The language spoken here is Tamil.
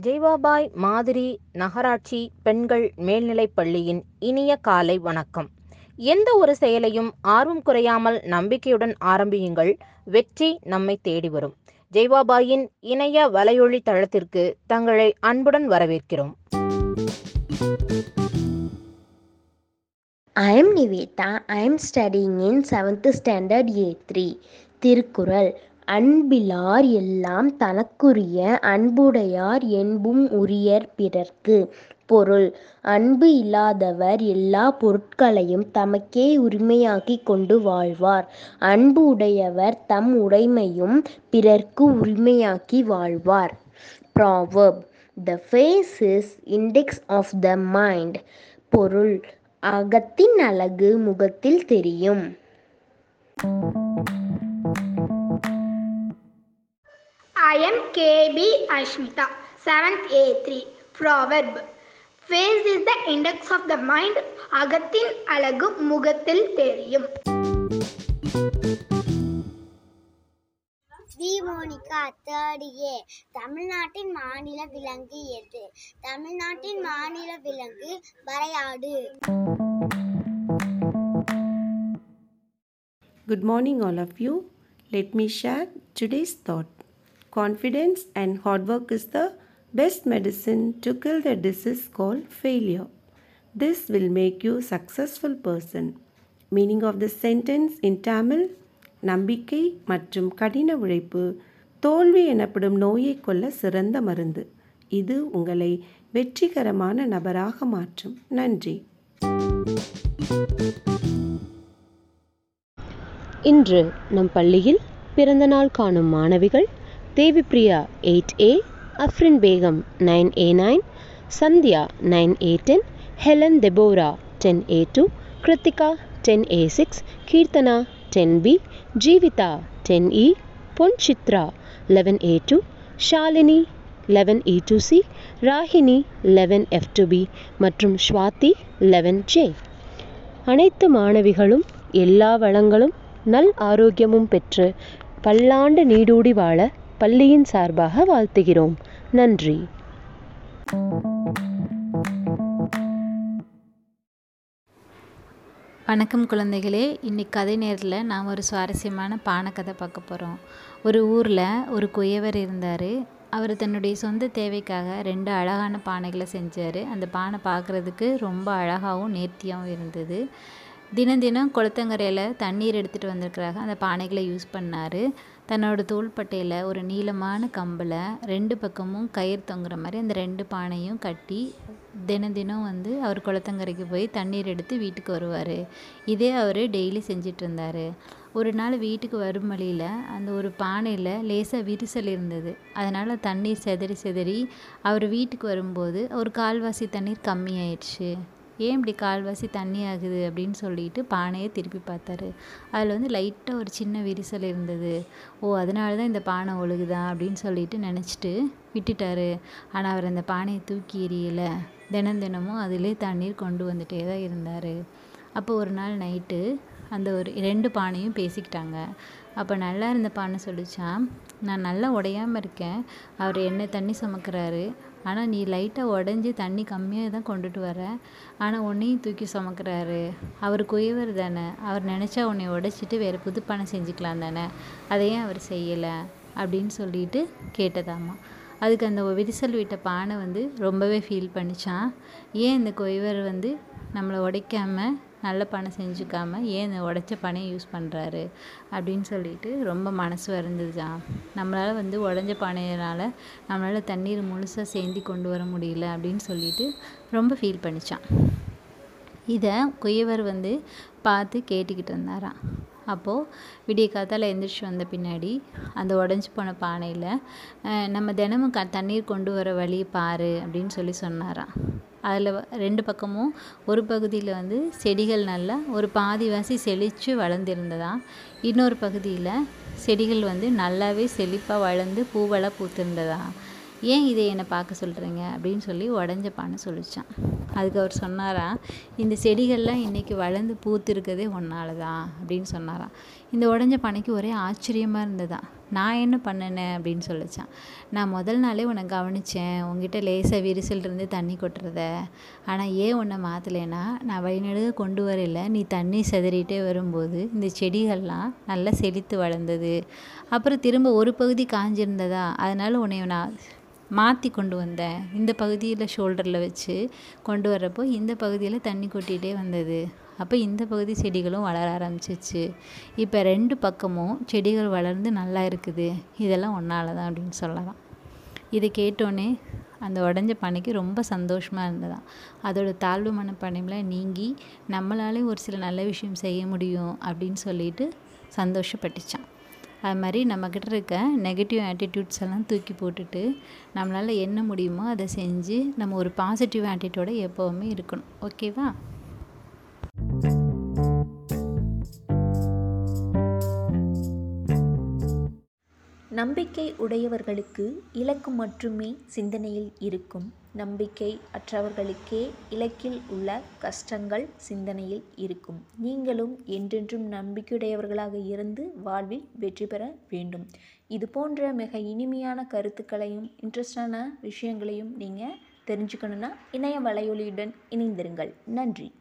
ஜெய்வாபாய் மாதிரி நகராட்சி பெண்கள் மேல்நிலைப் பள்ளியின் இனிய காலை வணக்கம். எந்த ஒரு செயலையும் ஆர்வம் குறையாமல் நம்பிக்கையுடன் ஆரம்பியுங்கள். வெற்றி நம்மை தேடி வரும். ஜெய்வாபாயின் இணைய வலையொலி தளத்திற்கு தங்களை அன்புடன் வரவேற்கிறோம். I am Nivetha I am studying in seventh standard A three Thirukkural அன்பிலார் எல்லாம் தனக்குரிய அன்புடையார் என்பும் உரியர் பிறர்க்கு பொருள். அன்பு இல்லாதவர் எல்லா பொருட்களையும் தமக்கே உரிமையாக்கி கொண்டு வாழ்வார். அன்பு உடையவர் தம் உடைமையும் பிறர்க்கு உரிமையாக்கி வாழ்வார். Proverb the face is index of the mind பொருள் அகத்தின் அழகு முகத்தில் தெரியும். I am KB Ashmita, 7th A3. Proverb Face is the index of the mind. அகத்தின் அழகு முகத்தில் தெரியும் வி மோனிகா தேர்ட் ஏ தமிழ்நாட்டின் மாநில விலங்கு எது தமிழ்நாட்டின் மாநில விலங்கு வரையாடு Good morning, all of you. Let me share today's thought. Confidence and hard work is the best medicine to kill the disease call failure this will make you successful person meaning of the sentence in Tamil நம்பிக்கை மற்றும் கடின உழைப்பு தோல்வி எனப்படும் நோயை கொள்ள சிறந்த மருந்து இது உங்களை வெற்றிகரமான நபராக மாற்றும் நன்றி இன்று நம் பள்ளியில் பிறந்தநாள் காணும் மாணவிகள் Devipriya eight A Afrin Begum nine A nine Sandhya nine A ten Helen Deborah ten A two Krithika ten A six Keerthana ten B Jeevitha ten E Pon Chitra eleven A two Shalini eleven E two C Ragini eleven F two B மற்றும் ஸ்வாதி லெவன் ஜே. அனைத்து மாணவிகளும் எல்லா வளங்களும் நல் ஆரோக்கியமும் பெற்று பல்லாண்டு நீடூடி வாழ பள்ளியின் சார்பாக வாழ்த்துகிறோம். நன்றி. வணக்கம் குழந்தைகளே. இன்னைக்கு கதை நேரத்தில் நாம் ஒரு சுவாரஸ்யமான பானை கதை பார்க்க போகிறோம் ஒரு ஊரில் ஒரு குயவர் இருந்தார். அவர் தன்னுடைய சொந்த தேவைக்காக ரெண்டு அழகான பானைகளை செஞ்சார். அந்த பானை பார்க்குறதுக்கு ரொம்ப அழகாகவும் நேர்த்தியாகவும் இருந்தது. தினம் தினம் குளத்தங்கரையில் தண்ணீர் எடுத்துகிட்டு வந்திருக்கிறாங்க. அந்த பானைகளை யூஸ் பண்ணார். தன்னோட தோள்பட்டையில் ஒரு நீளமான கம்பில் ரெண்டு பக்கமும் கயிறு தொங்குற மாதிரி அந்த ரெண்டு பானையும் கட்டி தினம் தினம் வந்து அவர் குளத்தங்கரைக்கு போய் தண்ணீர் எடுத்து வீட்டுக்கு வருவார். இதே அவர் டெய்லி செஞ்சிட்டு இருந்தார். ஒரு நாள் வீட்டுக்கு வரும் வழியில் அந்த ஒரு பானையில் லேசாக விரிசல் இருந்தது. அதனால் தண்ணீர் செதறி செதறி அவர் வீட்டுக்கு வரும்போது ஒரு கால்வாசி தண்ணீர் கம்மியாயிடுச்சு. ஏன் இப்படி கால்வாசி தண்ணி ஆகுது அப்படின்னு சொல்லிட்டு பானையை திருப்பி பார்த்தாரு. அதில் வந்து லைட்டாக ஒரு சின்ன விரிசல் இருந்தது. ஓ அதனால தான் இந்த பானை ஒழுகுதா அப்படின்னு சொல்லிட்டு நினச்சிட்டு விட்டுட்டாரு. ஆனால் அவர் அந்த பானையை தூக்கி எறியலை. தினம் தினமும் அதிலே தண்ணீர் கொண்டு வந்துட்டே தான் இருந்தார். அப்போ ஒரு நாள் நைட்டு அந்த ஒரு ரெண்டு பானையும் பேசிக்கிட்டாங்க. அப்போ நல்லா இருந்த பானை சொல்லிச்சான் நான் நல்லா உடையாமல் இருக்கேன். அவர் என்ன தண்ணி சுமக்கிறாரு? ஆனால் நீ லைட்டாக உடஞ்சி தண்ணி கம்மியாக தான் கொண்டுட்டு வர. ஆனால் உன்னையும் தூக்கி சுமக்கிறாரு. அவர் குயவர் தானே. அவர் நினச்சா உன்னை உடைச்சிட்டு வேறு புது பணம் செஞ்சுக்கலாம் தானே. அதையும் அவர் செய்யலை அப்படின்னு சொல்லிட்டு கேட்டதாம்மா அதுக்கு அந்த விரிசல் விட்ட பானை வந்து ரொம்பவே ஃபீல் பண்ணிச்சான் ஏன் இந்த குயவர் வந்து நம்மளை உடைக்காமல் நல்ல பானை செஞ்சுக்காமல் ஏன் இந்த உடச்ச பானையை யூஸ் பண்ணுறாரு அப்படின்னு சொல்லிட்டு ரொம்ப மனசு வருந்துதான் நம்மளால் வந்து உடஞ்ச பானையினால் நம்மளால் தண்ணீர் முழுசாக சேந்தி கொண்டு வர முடியல அப்படின்னு சொல்லிட்டு ரொம்ப ஃபீல் பண்ணிச்சான். இதை குயவர் வந்து பார்த்து கேட்டுக்கிட்டு இருந்தாராம் அப்போது விடிய காத்தால் எந்திரிச்சு வந்த பின்னாடி அந்த உடஞ்சி போன பானையில் நம்ம தினமும் க தண்ணீர் கொண்டு வர வழியை பாரு அப்படின்னு சொல்லி சொன்னாராம். அதில் ரெண்டு பக்கமும் ஒரு பகுதியில் வந்து செடிகள் நல்லா ஒரு பாதிவாசி செழித்து வளர்ந்துருந்ததா. இன்னொரு பகுதியில் செடிகள் வந்து நல்லாவே செழிப்பாக வளர்ந்து பூவெல்லாம் பூத்திருந்ததா. ஏன் இதை என்னை பார்க்க சொல்கிறீங்க அப்படின்னு சொல்லி உடஞ்ச பானை சொல்லிச்சான். அதுக்கு அவர் சொன்னாரா இந்த செடிகள்லாம் இன்றைக்கி வளர்ந்து பூத்திருக்கதே ஒன்றால தான் அப்படின்னு சொன்னாராம் இந்த உடஞ்ச பானைக்கு ஒரே ஆச்சரியமாக இருந்ததா. நான் என்ன பண்ணினேன் அப்படின்னு சொல்லிச்சான். நான் முதல் நாளே உன்னை கவனித்தேன் உங்ககிட்ட லேசாக விரிசல் இருந்து தண்ணி கொட்டுறத. ஆனால் ஏன் உன்னை மாற்றலைன்னா நான் வழிநடுக கொண்டு வரல. நீ தண்ணி செதறிட்டே வரும்போது இந்த செடிகள்லாம் நல்லா செழித்து வளர்ந்தது. அப்புறம் திரும்ப ஒரு பகுதி காஞ்சிருந்ததா? அதனால் உன்னை நான் மாற்றி கொண்டு வந்தேன் இந்த பகுதியில் ஷோல்டரில் வச்சு கொண்டு வரப்போ இந்த பகுதியில் தண்ணி கொட்டிகிட்டே வந்தது. அப்போ இந்த பகுதி செடிகளும் வளர ஆரம்பிச்சிச்சு. இப்போ ரெண்டு பக்கமும் செடிகள் வளர்ந்து நல்லா இருக்குது. இதெல்லாம் ஒன்றால தான் அப்படின்னு சொல்லலாம். இதை கேட்டோன்னே அந்த உடஞ்ச பனைக்கு ரொம்ப சந்தோஷமாக இருந்ததாம். அதோட தாழ்வு மனப்பானையில் நீங்கி நம்மளாலே ஒரு சில நல்ல விஷயம் செய்ய முடியும் அப்படின்னு சொல்லிட்டு சந்தோஷப்பட்டுச்சான் அது மாதிரி நம்மக்கிட்ட இருக்க நெகட்டிவ் ஆட்டிடியூட்ஸ் எல்லாம் தூக்கி போட்டுட்டு நம்மளால் என்ன முடியுமோ அதை செஞ்சு நம்ம ஒரு பாசிட்டிவ் ஆட்டிடியூட எப்போவுமே இருக்கணும். ஓகேவா நம்பிக்கை உடையவர்களுக்கு இலக்கு மட்டுமே சிந்தனையில் இருக்கும். நம்பிக்கை அற்றவர்களுக்கே இலக்கில் உள்ள கஷ்டங்கள் சிந்தனையில் இருக்கும். நீங்களும் என்றென்றும் நம்பிக்கையுடையவர்களாக இருந்து வாழ்வில் வெற்றி பெற வேண்டும். இது போன்ற மிக இனிமையான கருத்துக்களையும் இன்ட்ரெஸ்டான விஷயங்களையும் நீங்கள் தெரிஞ்சுக்கணுன்னா இணைய வலையொலியுடன் இணைந்திருங்கள். நன்றி.